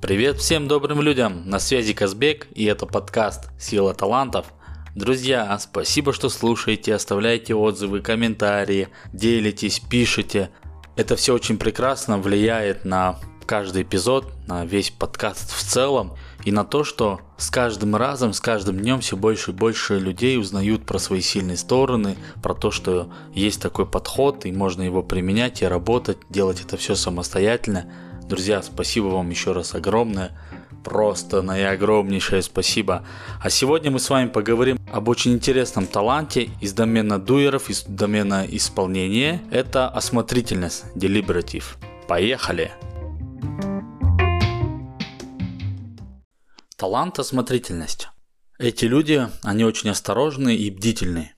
Привет всем добрым людям, на связи Казбек и это подкаст «Сила талантов». Друзья, спасибо, что слушаете, оставляете отзывы, комментарии, делитесь, пишите. Это все очень прекрасно влияет на каждый эпизод, на весь подкаст в целом и на то, что с каждым разом, с каждым днем все больше и больше людей узнают про свои сильные стороны, про то, что есть такой подход и можно его применять и работать, делать это все самостоятельно. Друзья, спасибо вам еще раз огромное. Просто наиогромнейшее спасибо. А сегодня мы с вами поговорим об очень интересном таланте из домена дуеров, из домена исполнения. Это осмотрительность, делибератив. Поехали! Талант осмотрительность. Эти люди, они очень осторожны и бдительны.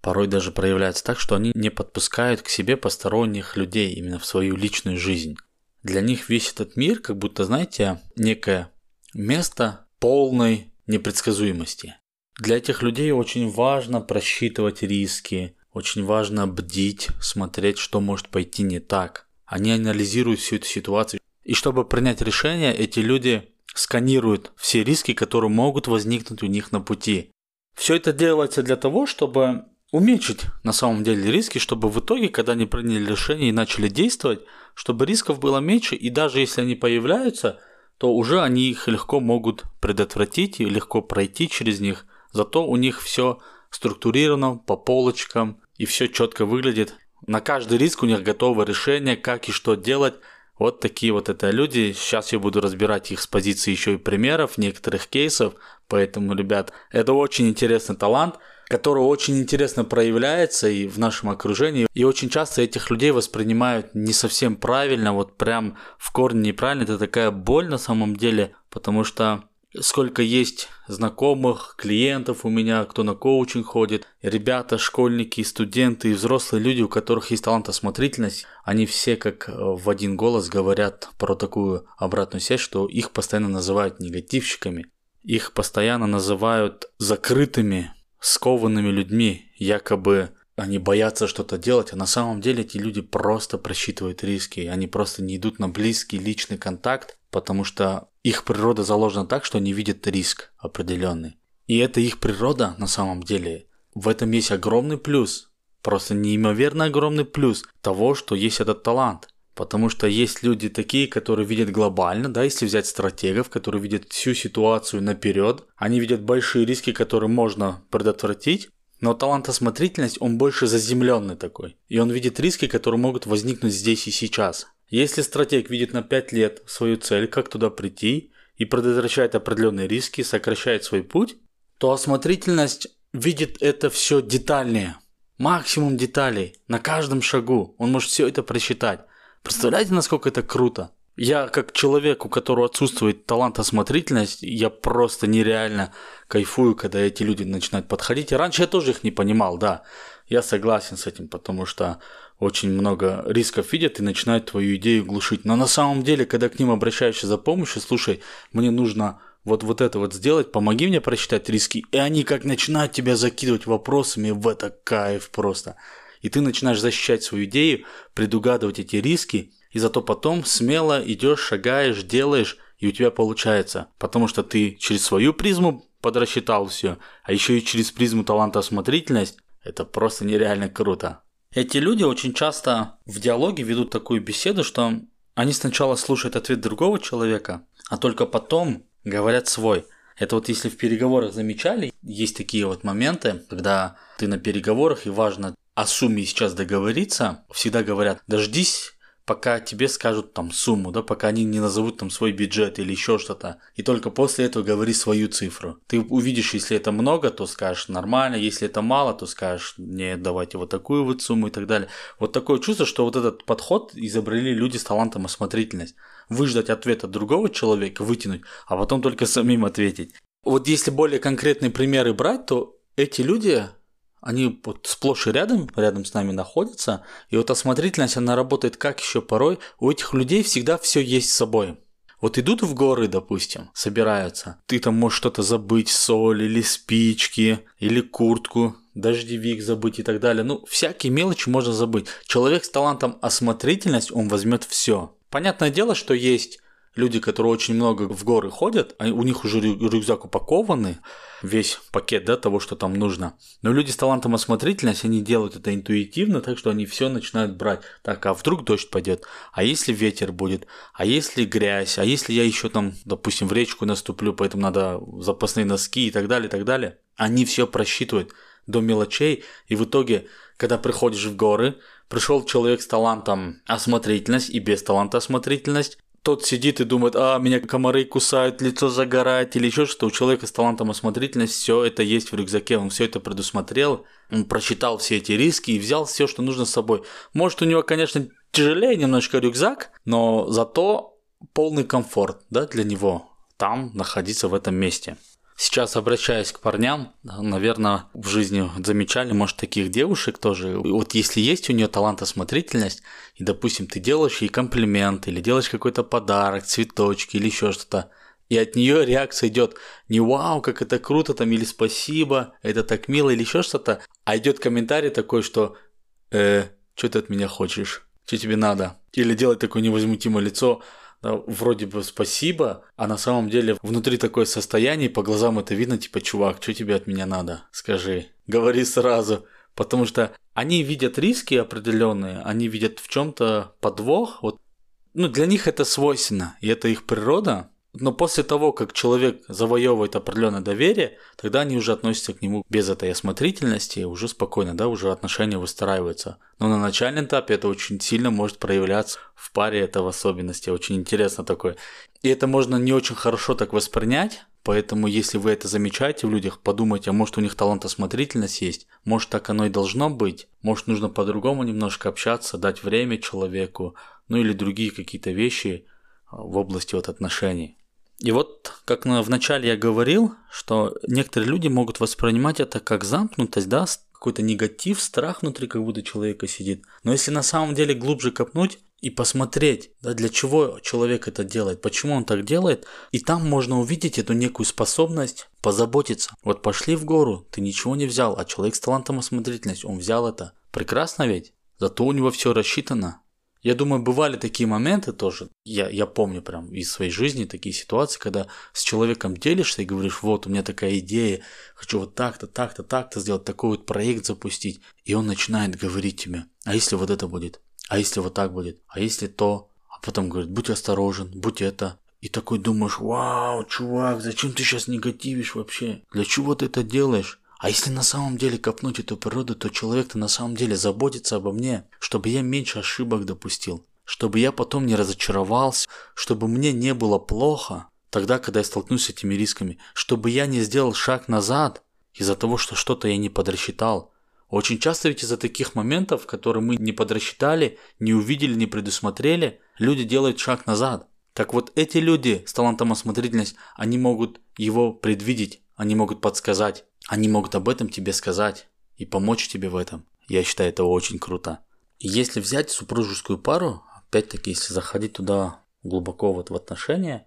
Порой даже проявляются так, что они не подпускают к себе посторонних людей именно в свою личную жизнь. Для них весь этот мир, как будто, знаете, некое место полной непредсказуемости. Для этих людей очень важно просчитывать риски, очень важно бдить, смотреть, что может пойти не так. Они анализируют всю эту ситуацию. И чтобы принять решение, эти люди сканируют все риски, которые могут возникнуть у них на пути. Все это делается для того, чтобы уменьшить на самом деле риски, чтобы в итоге, когда они приняли решение и начали действовать, чтобы рисков было меньше, и даже если они появляются, то уже они их легко могут предотвратить и легко пройти через них. Зато у них все структурировано по полочкам и все четко выглядит. На каждый риск у них готово решение, как и что делать. Вот такие вот это люди. Сейчас я буду разбирать их с позиции еще и примеров, некоторых кейсов. Поэтому, ребят, это очень интересный талант – который очень интересно проявляется и в нашем окружении. И очень часто этих людей воспринимают не совсем правильно, вот прям в корне неправильно. Это такая боль на самом деле, потому что сколько есть знакомых, клиентов у меня, кто на коучинг ходит, ребята, школьники, студенты и взрослые люди, у которых есть талант осмотрительность, они все как в один голос говорят про такую обратную связь, что их постоянно называют негативщиками, их постоянно называют закрытыми, скованными людьми, якобы они боятся что-то делать, а на самом деле эти люди просто просчитывают риски, они просто не идут на близкий личный контакт, потому что их природа заложена так, что они видят риск определенный. И это их природа на самом деле. В этом есть огромный плюс, просто неимоверно огромный плюс того, что есть этот талант – Потому что есть люди такие, которые видят глобально, да, если взять стратегов, которые видят всю ситуацию наперед, они видят большие риски, которые можно предотвратить, но талант осмотрительность, он больше заземленный такой. И он видит риски, которые могут возникнуть здесь и сейчас. Если стратег видит на 5 лет свою цель, как туда прийти, и предотвращает определенные риски, сокращает свой путь, то осмотрительность видит это все детальнее. Максимум деталей на каждом шагу. Он может все это просчитать. Представляете, насколько это круто? Я как человек, у которого отсутствует талант осмотрительность, я просто нереально кайфую, когда эти люди начинают подходить. И раньше я тоже их не понимал, да. Я согласен с этим, потому что очень много рисков видят и начинают твою идею глушить. Но на самом деле, когда к ним обращаешься за помощью, слушай, мне нужно вот, вот это вот сделать, помоги мне просчитать риски. И они как начинают тебя закидывать вопросами, в это кайф просто и ты начинаешь защищать свою идею, предугадывать эти риски, и зато потом смело идешь, шагаешь, делаешь, и у тебя получается, потому что ты через свою призму подрасчитал все, а еще и через призму таланта осмотрительность, это просто нереально круто. Эти люди очень часто в диалоге ведут такую беседу, что они сначала слушают ответ другого человека, а только потом говорят свой. Это вот если в переговорах замечали, есть такие вот моменты, когда ты на переговорах и важно о сумме сейчас договориться, всегда говорят, дождись пока тебе скажут там сумму, да, пока они не назовут там свой бюджет или еще что-то. И только после этого говори свою цифру. Ты увидишь, если это много, то скажешь нормально, если это мало, то скажешь, нет, давайте вот такую вот сумму и так далее. Вот такое чувство, что вот этот подход изобрели люди с талантом осмотрительность. Выждать ответ от другого человека, вытянуть, а потом только самим ответить. Вот если более конкретные примеры брать, то эти люди они вот сплошь и рядом, рядом с нами находятся. И вот осмотрительность, она работает как еще порой. У этих людей всегда все есть с собой. Вот идут в горы, допустим, собираются. Ты там можешь что-то забыть, соль или спички, или куртку, дождевик забыть и так далее. Ну, всякие мелочи можно забыть. Человек с талантом осмотрительность, он возьмет все. Понятное дело, что есть люди, которые очень много в горы ходят, у них уже рюкзак упакованный, весь пакет да, того, что там нужно. Но люди с талантом осмотрительности, они делают это интуитивно, так что они все начинают брать. Так, а вдруг дождь пойдет? А если ветер будет? А если грязь? А если я еще там, допустим, в речку наступлю, поэтому надо запасные носки и так далее, и так далее. Они все просчитывают до мелочей, и в итоге, когда приходишь в горы, пришел человек с талантом осмотрительность и без таланта осмотрительность, тот сидит и думает, а, меня комары кусают, лицо загорает или еще что-то. У человека с талантом осмотрительность все это есть в рюкзаке, он все это предусмотрел, он прочитал все эти риски и взял все, что нужно с собой. Может, у него, конечно, тяжелее немножко рюкзак, но зато полный комфорт да, для него там находиться в этом месте. Сейчас обращаясь к парням, наверное, в жизни замечали, может, таких девушек тоже. Вот если есть у нее талант осмотрительность, и, допустим, ты делаешь ей комплимент, или делаешь какой-то подарок, цветочки или еще что-то, и от нее реакция идет не вау, как это круто, там, или спасибо, это так мило, или еще что-то, а идет комментарий такой, что э, что ты от меня хочешь, что тебе надо, или делать такое невозмутимое лицо, вроде бы спасибо, а на самом деле внутри такое состояние, по глазам это видно, типа, чувак, что тебе от меня надо? Скажи, говори сразу. Потому что они видят риски определенные, они видят в чем-то подвох. Вот, ну, для них это свойственно, и это их природа, но после того, как человек завоевывает определенное доверие, тогда они уже относятся к нему без этой осмотрительности, уже спокойно, да, уже отношения выстраиваются. Но на начальном этапе это очень сильно может проявляться в паре, это в особенности, очень интересно такое. И это можно не очень хорошо так воспринять, Поэтому, если вы это замечаете в людях, подумайте, а может у них талант осмотрительность есть, может так оно и должно быть, может нужно по-другому немножко общаться, дать время человеку, ну или другие какие-то вещи а, в области вот отношений. И вот, как в начале я говорил, что некоторые люди могут воспринимать это как замкнутость, да, какой-то негатив, страх внутри как будто человека сидит. Но если на самом деле глубже копнуть и посмотреть, да, для чего человек это делает, почему он так делает, и там можно увидеть эту некую способность позаботиться. Вот пошли в гору, ты ничего не взял, а человек с талантом осмотрительность, он взял это. Прекрасно ведь? Зато у него все рассчитано. Я думаю, бывали такие моменты тоже. Я, я помню прям из своей жизни такие ситуации, когда с человеком делишься и говоришь, вот у меня такая идея, хочу вот так-то, так-то, так-то сделать, такой вот проект запустить. И он начинает говорить тебе, а если вот это будет? А если вот так будет? А если то? А потом говорит, будь осторожен, будь это. И такой думаешь, вау, чувак, зачем ты сейчас негативишь вообще? Для чего ты это делаешь? А если на самом деле копнуть эту природу, то человек-то на самом деле заботится обо мне, чтобы я меньше ошибок допустил, чтобы я потом не разочаровался, чтобы мне не было плохо, тогда, когда я столкнусь с этими рисками, чтобы я не сделал шаг назад из-за того, что что-то я не подрасчитал. Очень часто ведь из-за таких моментов, которые мы не подрасчитали, не увидели, не предусмотрели, люди делают шаг назад. Так вот эти люди с талантом осмотрительность, они могут его предвидеть, они могут подсказать. Они могут об этом тебе сказать и помочь тебе в этом. Я считаю, это очень круто. если взять супружескую пару, опять-таки, если заходить туда глубоко вот в отношения,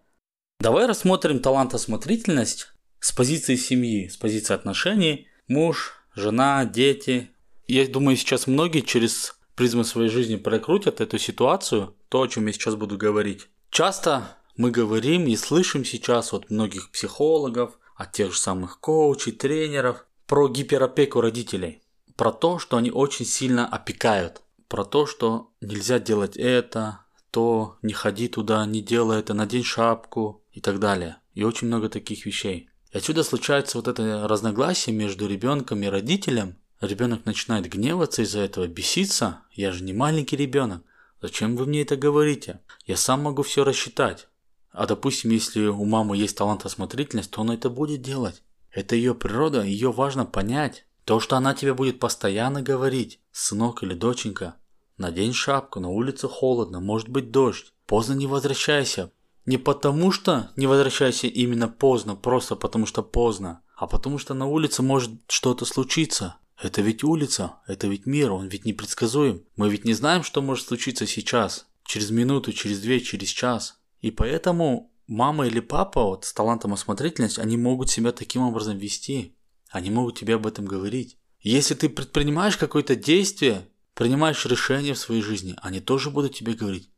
давай рассмотрим талант-осмотрительность с позиции семьи, с позиции отношений, муж, жена, дети. Я думаю, сейчас многие через призму своей жизни прокрутят эту ситуацию, то, о чем я сейчас буду говорить. Часто мы говорим и слышим сейчас от многих психологов, от тех же самых коучей, тренеров, про гиперопеку родителей, про то, что они очень сильно опекают, про то, что нельзя делать это, то не ходи туда, не делай это, надень шапку и так далее. И очень много таких вещей. И отсюда случается вот это разногласие между ребенком и родителем. Ребенок начинает гневаться из-за этого, беситься. Я же не маленький ребенок. Зачем вы мне это говорите? Я сам могу все рассчитать. А допустим, если у мамы есть талант осмотрительность, то она это будет делать. Это ее природа, ее важно понять. То, что она тебе будет постоянно говорить, сынок или доченька, надень шапку, на улице холодно, может быть дождь, поздно не возвращайся. Не потому что не возвращайся именно поздно, просто потому что поздно, а потому что на улице может что-то случиться. Это ведь улица, это ведь мир, он ведь непредсказуем. Мы ведь не знаем, что может случиться сейчас, через минуту, через две, через час. И поэтому мама или папа вот, с талантом осмотрительность, они могут себя таким образом вести. Они могут тебе об этом говорить. Если ты предпринимаешь какое-то действие, принимаешь решение в своей жизни, они тоже будут тебе говорить.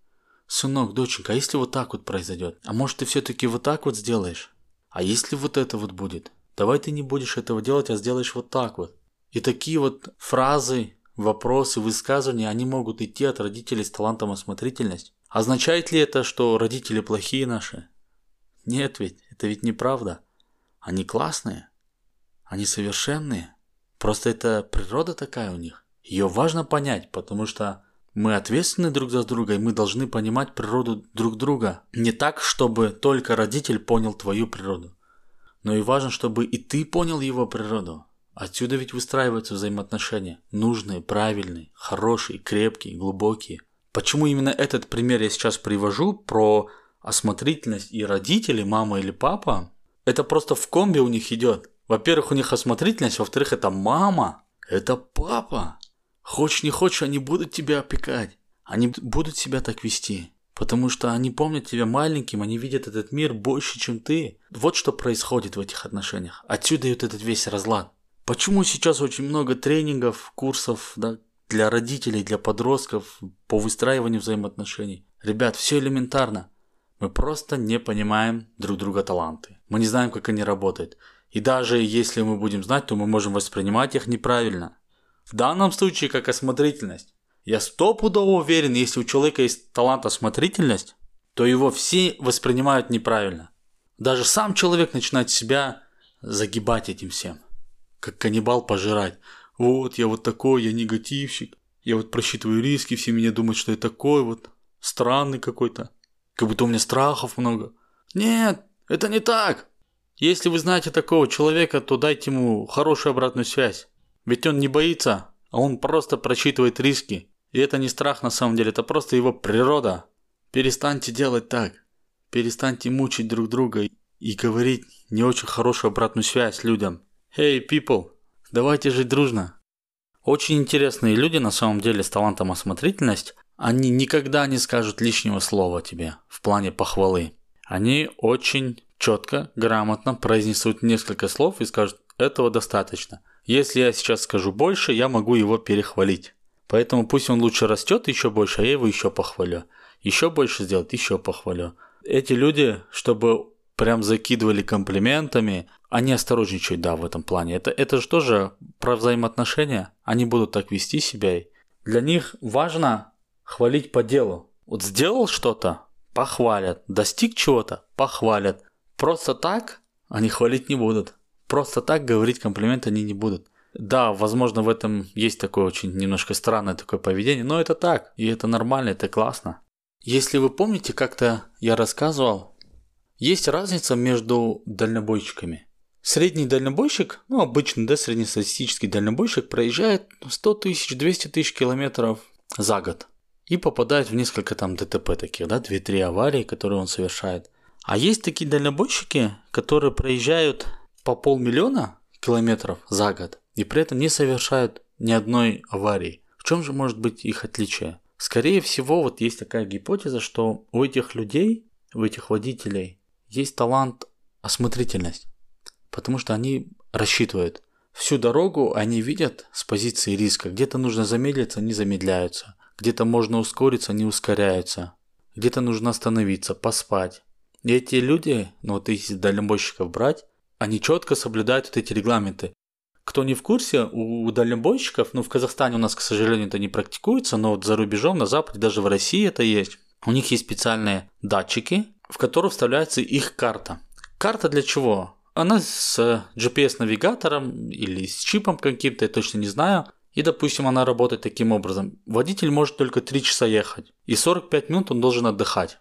сынок, доченька, а если вот так вот произойдет? А может ты все-таки вот так вот сделаешь? А если вот это вот будет? Давай ты не будешь этого делать, а сделаешь вот так вот. И такие вот фразы, вопросы, высказывания, они могут идти от родителей с талантом осмотрительность. Означает ли это, что родители плохие наши? Нет ведь, это ведь неправда. Они классные, они совершенные. Просто это природа такая у них. Ее важно понять, потому что мы ответственны друг за друга, и мы должны понимать природу друг друга. Не так, чтобы только родитель понял твою природу, но и важно, чтобы и ты понял его природу. Отсюда ведь выстраиваются взаимоотношения. Нужные, правильные, хорошие, крепкие, глубокие. Почему именно этот пример я сейчас привожу про осмотрительность и родители, мама или папа? Это просто в комбе у них идет. Во-первых, у них осмотрительность, во-вторых, это мама, это папа. Хочешь не хочешь, они будут тебя опекать. Они будут себя так вести. Потому что они помнят тебя маленьким, они видят этот мир больше, чем ты. Вот что происходит в этих отношениях. Отсюда идет этот весь разлад. Почему сейчас очень много тренингов, курсов да, для родителей, для подростков по выстраиванию взаимоотношений? Ребят, все элементарно. Мы просто не понимаем друг друга таланты. Мы не знаем, как они работают. И даже если мы будем знать, то мы можем воспринимать их неправильно. В данном случае как осмотрительность. Я стопудово уверен, если у человека есть талант осмотрительность, то его все воспринимают неправильно. Даже сам человек начинает себя загибать этим всем. Как каннибал пожирать. Вот, я вот такой, я негативщик. Я вот просчитываю риски, все меня думают, что я такой вот странный какой-то. Как будто у меня страхов много. Нет, это не так. Если вы знаете такого человека, то дайте ему хорошую обратную связь. Ведь он не боится, а он просто просчитывает риски. И это не страх на самом деле, это просто его природа. Перестаньте делать так. Перестаньте мучить друг друга и говорить не очень хорошую обратную связь людям. Hey, people, давайте жить дружно. Очень интересные люди на самом деле с талантом осмотрительность. Они никогда не скажут лишнего слова тебе в плане похвалы. Они очень четко, грамотно произнесут несколько слов и скажут, этого достаточно. Если я сейчас скажу больше, я могу его перехвалить. Поэтому пусть он лучше растет еще больше, а я его еще похвалю. Еще больше сделать, еще похвалю. Эти люди, чтобы прям закидывали комплиментами, они осторожничают, да, в этом плане. Это, это же тоже про взаимоотношения. Они будут так вести себя. Для них важно хвалить по делу. Вот сделал что-то, похвалят. Достиг чего-то, похвалят. Просто так они хвалить не будут просто так говорить комплимент они не будут. Да, возможно, в этом есть такое очень немножко странное такое поведение, но это так, и это нормально, это классно. Если вы помните, как-то я рассказывал, есть разница между дальнобойщиками. Средний дальнобойщик, ну обычный, да, среднестатистический дальнобойщик проезжает 100 тысяч, 200 тысяч километров за год и попадает в несколько там ДТП таких, да, 2-3 аварии, которые он совершает. А есть такие дальнобойщики, которые проезжают по полмиллиона километров за год и при этом не совершают ни одной аварии. В чем же может быть их отличие? Скорее всего, вот есть такая гипотеза, что у этих людей, у этих водителей есть талант осмотрительность, потому что они рассчитывают. Всю дорогу они видят с позиции риска. Где-то нужно замедлиться, они замедляются. Где-то можно ускориться, они ускоряются. Где-то нужно остановиться, поспать. И эти люди, ну вот если дальнобойщиков брать, они четко соблюдают вот эти регламенты. Кто не в курсе, у дальнобойщиков, ну в Казахстане у нас, к сожалению, это не практикуется, но вот за рубежом, на Западе, даже в России это есть. У них есть специальные датчики, в которые вставляется их карта. Карта для чего? Она с GPS-навигатором или с чипом каким-то, я точно не знаю. И, допустим, она работает таким образом. Водитель может только 3 часа ехать. И 45 минут он должен отдыхать.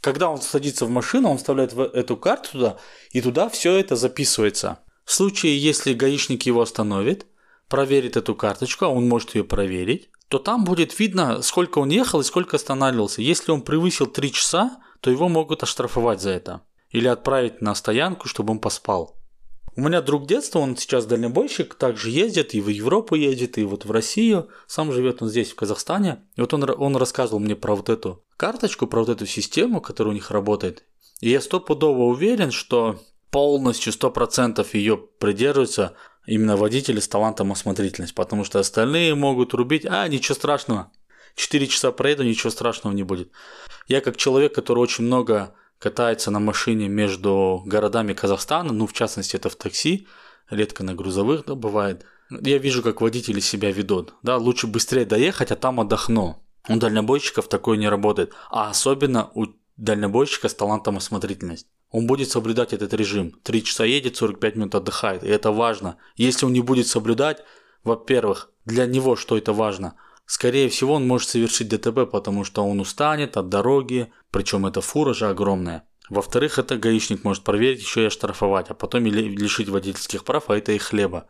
Когда он садится в машину, он вставляет эту карту туда, и туда все это записывается. В случае, если гаишник его остановит, проверит эту карточку, а он может ее проверить, то там будет видно, сколько он ехал и сколько останавливался. Если он превысил 3 часа, то его могут оштрафовать за это. Или отправить на стоянку, чтобы он поспал. У меня друг детства, он сейчас дальнобойщик, также ездит и в Европу едет, и вот в Россию. Сам живет он здесь, в Казахстане. И вот он, он рассказывал мне про вот эту карточку, про вот эту систему, которая у них работает. И я стопудово уверен, что полностью 100% ее придерживаются именно водители с талантом осмотрительность, потому что остальные могут рубить, а ничего страшного, 4 часа проеду, ничего страшного не будет. Я как человек, который очень много катается на машине между городами Казахстана, ну, в частности, это в такси, редко на грузовых, да, бывает. Я вижу, как водители себя ведут. Да, лучше быстрее доехать, а там отдохну. У дальнобойщиков такое не работает. А особенно у дальнобойщика с талантом осмотрительность. Он будет соблюдать этот режим. Три часа едет, 45 минут отдыхает. И это важно. Если он не будет соблюдать, во-первых, для него что это важно? Скорее всего, он может совершить ДТП, потому что он устанет от дороги, причем эта фура же огромная. Во-вторых, это гаишник может проверить, еще и оштрафовать, а потом лишить водительских прав, а это и хлеба.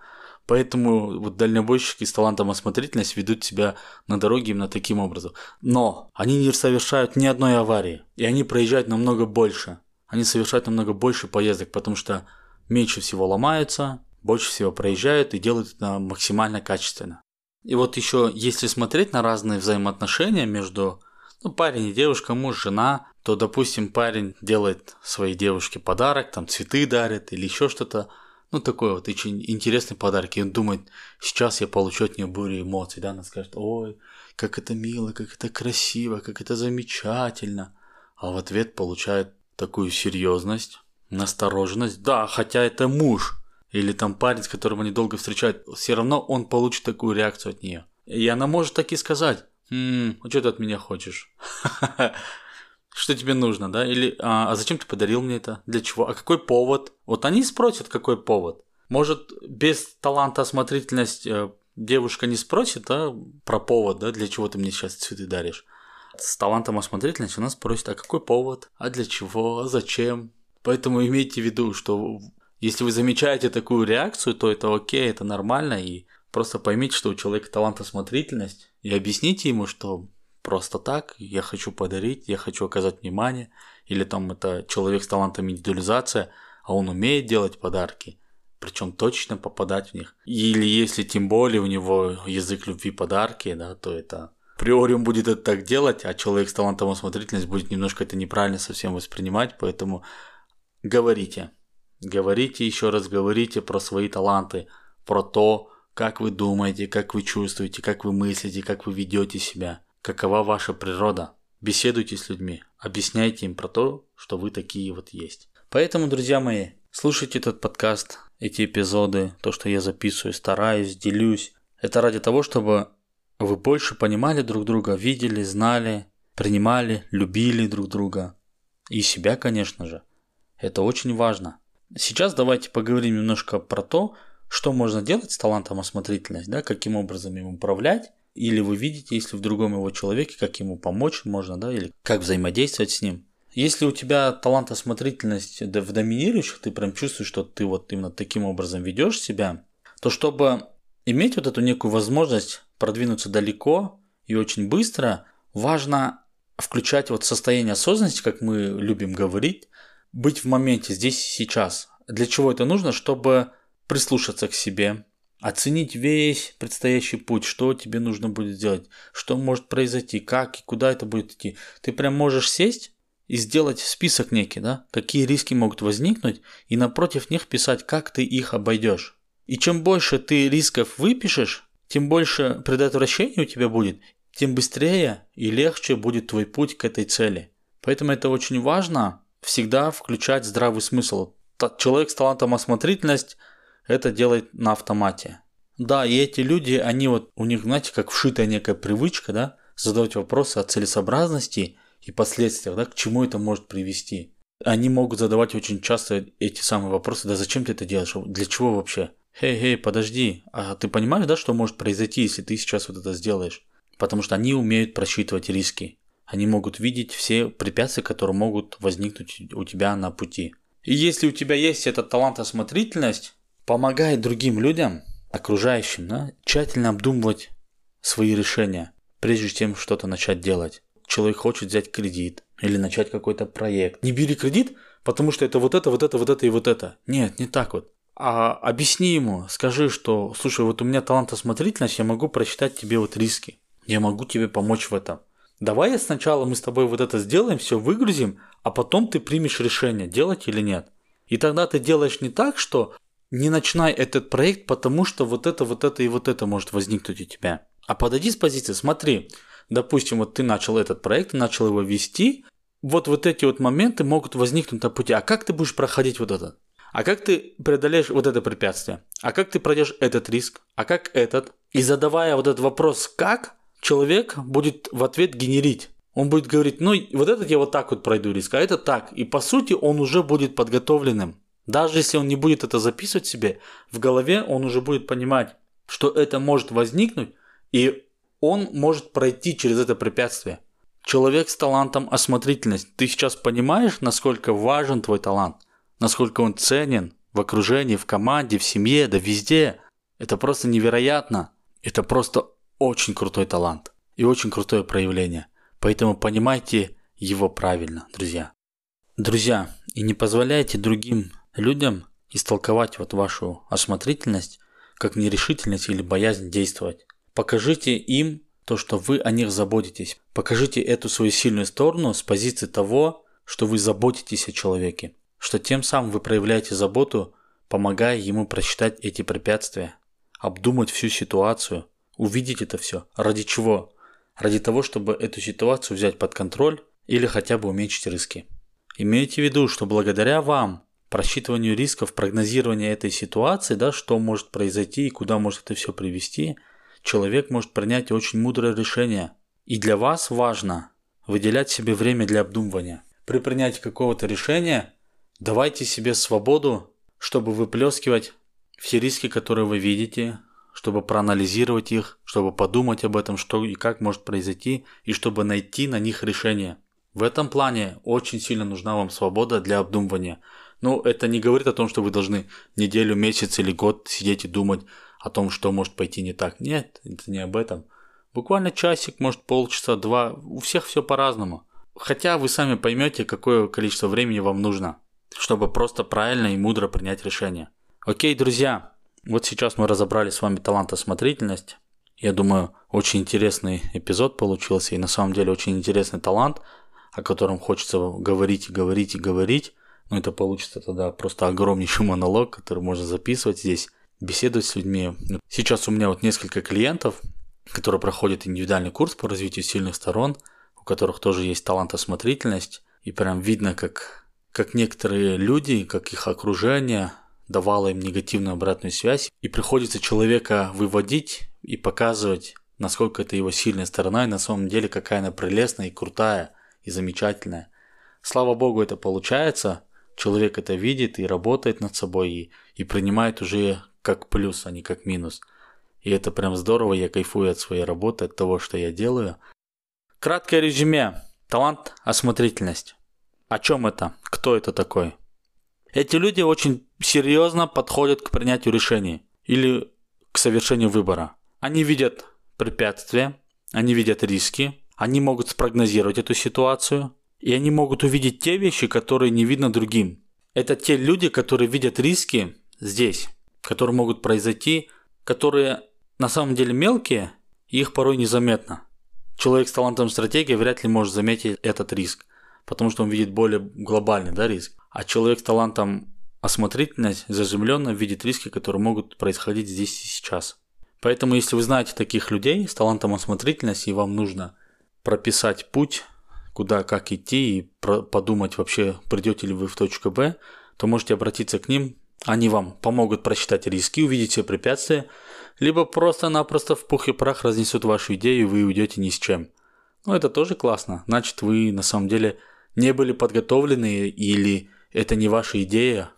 Поэтому вот дальнобойщики с талантом осмотрительность ведут себя на дороге именно таким образом. Но они не совершают ни одной аварии, и они проезжают намного больше. Они совершают намного больше поездок, потому что меньше всего ломаются, больше всего проезжают и делают это максимально качественно. И вот еще, если смотреть на разные взаимоотношения между ну, парень и девушка, муж, жена, то, допустим, парень делает своей девушке подарок, там цветы дарит или еще что-то, ну, такой вот очень интересный подарок. И он думает, сейчас я получу от нее бурю эмоций, да, она скажет, ой, как это мило, как это красиво, как это замечательно. А в ответ получает такую серьезность, настороженность. Да, хотя это муж, или там парень, с которым они долго встречают, все равно он получит такую реакцию от нее. И она может так и сказать, «М, а что ты от меня хочешь? Что тебе нужно, да? Или а, а зачем ты подарил мне это? Для чего? А какой повод? Вот они спросят, какой повод. Может, без таланта осмотрительность э, девушка не спросит а, про повод, да, для чего ты мне сейчас цветы даришь. С талантом осмотрительности она спросит, а какой повод? А для чего? А зачем? Поэтому имейте в виду, что если вы замечаете такую реакцию, то это окей, это нормально, и просто поймите, что у человека талант осмотрительность, и объясните ему, что просто так, я хочу подарить, я хочу оказать внимание, или там это человек с талантом индивидуализация, а он умеет делать подарки, причем точно попадать в них. Или если тем более у него язык любви подарки, да, то это априори он будет это так делать, а человек с талантом осмотрительность будет немножко это неправильно совсем воспринимать, поэтому говорите. Говорите еще раз, говорите про свои таланты, про то, как вы думаете, как вы чувствуете, как вы мыслите, как вы ведете себя, какова ваша природа. Беседуйте с людьми, объясняйте им про то, что вы такие вот есть. Поэтому, друзья мои, слушайте этот подкаст, эти эпизоды, то, что я записываю, стараюсь, делюсь. Это ради того, чтобы вы больше понимали друг друга, видели, знали, принимали, любили друг друга. И себя, конечно же. Это очень важно. Сейчас давайте поговорим немножко про то, что можно делать с талантом осмотрительность, да, каким образом им управлять, или вы видите, если в другом его человеке, как ему помочь можно, да, или как взаимодействовать с ним. Если у тебя талант осмотрительность в доминирующих, ты прям чувствуешь, что ты вот именно таким образом ведешь себя, то чтобы иметь вот эту некую возможность продвинуться далеко и очень быстро, важно включать вот состояние осознанности, как мы любим говорить, быть в моменте здесь и сейчас. Для чего это нужно? Чтобы прислушаться к себе, оценить весь предстоящий путь, что тебе нужно будет сделать, что может произойти, как и куда это будет идти. Ты прям можешь сесть и сделать список некий, да, какие риски могут возникнуть, и напротив них писать, как ты их обойдешь. И чем больше ты рисков выпишешь, тем больше предотвращений у тебя будет, тем быстрее и легче будет твой путь к этой цели. Поэтому это очень важно всегда включать здравый смысл. Человек с талантом осмотрительность это делает на автомате. Да, и эти люди, они вот, у них, знаете, как вшитая некая привычка, да, задавать вопросы о целесообразности и последствиях, да, к чему это может привести. Они могут задавать очень часто эти самые вопросы, да зачем ты это делаешь, для чего вообще? Хей, хей, подожди, а ты понимаешь, да, что может произойти, если ты сейчас вот это сделаешь? Потому что они умеют просчитывать риски. Они могут видеть все препятствия, которые могут возникнуть у тебя на пути. И если у тебя есть этот талант осмотрительность, помогает другим людям, окружающим, да, тщательно обдумывать свои решения, прежде чем что-то начать делать. Человек хочет взять кредит или начать какой-то проект. Не бери кредит, потому что это вот это, вот это, вот это и вот это. Нет, не так вот. А объясни ему, скажи, что, слушай, вот у меня талант осмотрительность, я могу просчитать тебе вот риски. Я могу тебе помочь в этом. Давай сначала мы с тобой вот это сделаем, все выгрузим, а потом ты примешь решение, делать или нет. И тогда ты делаешь не так, что не начинай этот проект, потому что вот это, вот это и вот это может возникнуть у тебя. А подойди с позиции, смотри, допустим, вот ты начал этот проект, начал его вести, вот вот эти вот моменты могут возникнуть на пути. А как ты будешь проходить вот это? А как ты преодолеешь вот это препятствие? А как ты пройдешь этот риск? А как этот? И задавая вот этот вопрос «как?», человек будет в ответ генерить. Он будет говорить, ну вот этот я вот так вот пройду риск, а это так. И по сути он уже будет подготовленным. Даже если он не будет это записывать себе, в голове он уже будет понимать, что это может возникнуть, и он может пройти через это препятствие. Человек с талантом осмотрительность. Ты сейчас понимаешь, насколько важен твой талант, насколько он ценен в окружении, в команде, в семье, да везде. Это просто невероятно. Это просто очень крутой талант и очень крутое проявление. Поэтому понимайте его правильно, друзья. Друзья, и не позволяйте другим людям истолковать вот вашу осмотрительность как нерешительность или боязнь действовать. Покажите им то, что вы о них заботитесь. Покажите эту свою сильную сторону с позиции того, что вы заботитесь о человеке. Что тем самым вы проявляете заботу, помогая ему просчитать эти препятствия, обдумать всю ситуацию, увидеть это все. Ради чего? Ради того, чтобы эту ситуацию взять под контроль или хотя бы уменьшить риски. Имейте в виду, что благодаря вам, просчитыванию рисков, прогнозированию этой ситуации, да, что может произойти и куда может это все привести, человек может принять очень мудрое решение. И для вас важно выделять себе время для обдумывания. При принятии какого-то решения давайте себе свободу, чтобы выплескивать все риски, которые вы видите, чтобы проанализировать их, чтобы подумать об этом, что и как может произойти, и чтобы найти на них решение. В этом плане очень сильно нужна вам свобода для обдумывания. Но это не говорит о том, что вы должны неделю, месяц или год сидеть и думать о том, что может пойти не так. Нет, это не об этом. Буквально часик, может полчаса, два. У всех все по-разному. Хотя вы сами поймете, какое количество времени вам нужно, чтобы просто правильно и мудро принять решение. Окей, друзья, вот сейчас мы разобрали с вами талант осмотрительность. Я думаю, очень интересный эпизод получился и на самом деле очень интересный талант, о котором хочется говорить и говорить и говорить. Но это получится тогда просто огромнейший монолог, который можно записывать здесь, беседовать с людьми. Сейчас у меня вот несколько клиентов, которые проходят индивидуальный курс по развитию сильных сторон, у которых тоже есть талант осмотрительность. И прям видно, как, как некоторые люди, как их окружение, давала им негативную обратную связь, и приходится человека выводить и показывать, насколько это его сильная сторона, и на самом деле какая она прелестная и крутая, и замечательная. Слава богу, это получается, человек это видит и работает над собой, и, и принимает уже как плюс, а не как минус. И это прям здорово, я кайфую от своей работы, от того, что я делаю. Краткое резюме. Талант, осмотрительность. О чем это? Кто это такой? Эти люди очень серьезно подходят к принятию решений или к совершению выбора. Они видят препятствия, они видят риски, они могут спрогнозировать эту ситуацию, и они могут увидеть те вещи, которые не видно другим. Это те люди, которые видят риски здесь, которые могут произойти, которые на самом деле мелкие, и их порой незаметно. Человек с талантом стратегии вряд ли может заметить этот риск, потому что он видит более глобальный да, риск. А человек с талантом осмотрительность заземленно видит риски, которые могут происходить здесь и сейчас. Поэтому, если вы знаете таких людей с талантом осмотрительности, и вам нужно прописать путь, куда, как идти, и подумать вообще, придете ли вы в точку Б, то можете обратиться к ним. Они вам помогут просчитать риски, увидеть все препятствия, либо просто-напросто в пух и прах разнесут вашу идею, и вы уйдете ни с чем. Ну, это тоже классно. Значит, вы на самом деле не были подготовлены или это не ваша идея,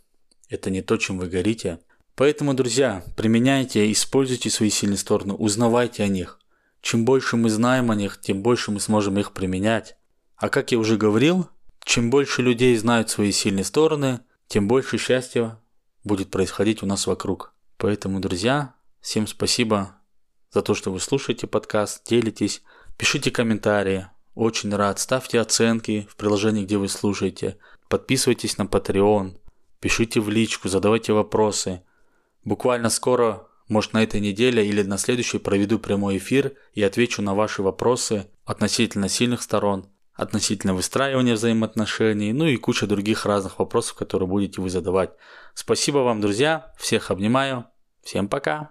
это не то, чем вы горите. Поэтому, друзья, применяйте, используйте свои сильные стороны, узнавайте о них. Чем больше мы знаем о них, тем больше мы сможем их применять. А как я уже говорил, чем больше людей знают свои сильные стороны, тем больше счастья будет происходить у нас вокруг. Поэтому, друзья, всем спасибо за то, что вы слушаете подкаст, делитесь, пишите комментарии. Очень рад. Ставьте оценки в приложении, где вы слушаете. Подписывайтесь на Patreon, пишите в личку, задавайте вопросы. Буквально скоро, может на этой неделе или на следующей проведу прямой эфир и отвечу на ваши вопросы относительно сильных сторон, относительно выстраивания взаимоотношений, ну и куча других разных вопросов, которые будете вы задавать. Спасибо вам, друзья, всех обнимаю, всем пока!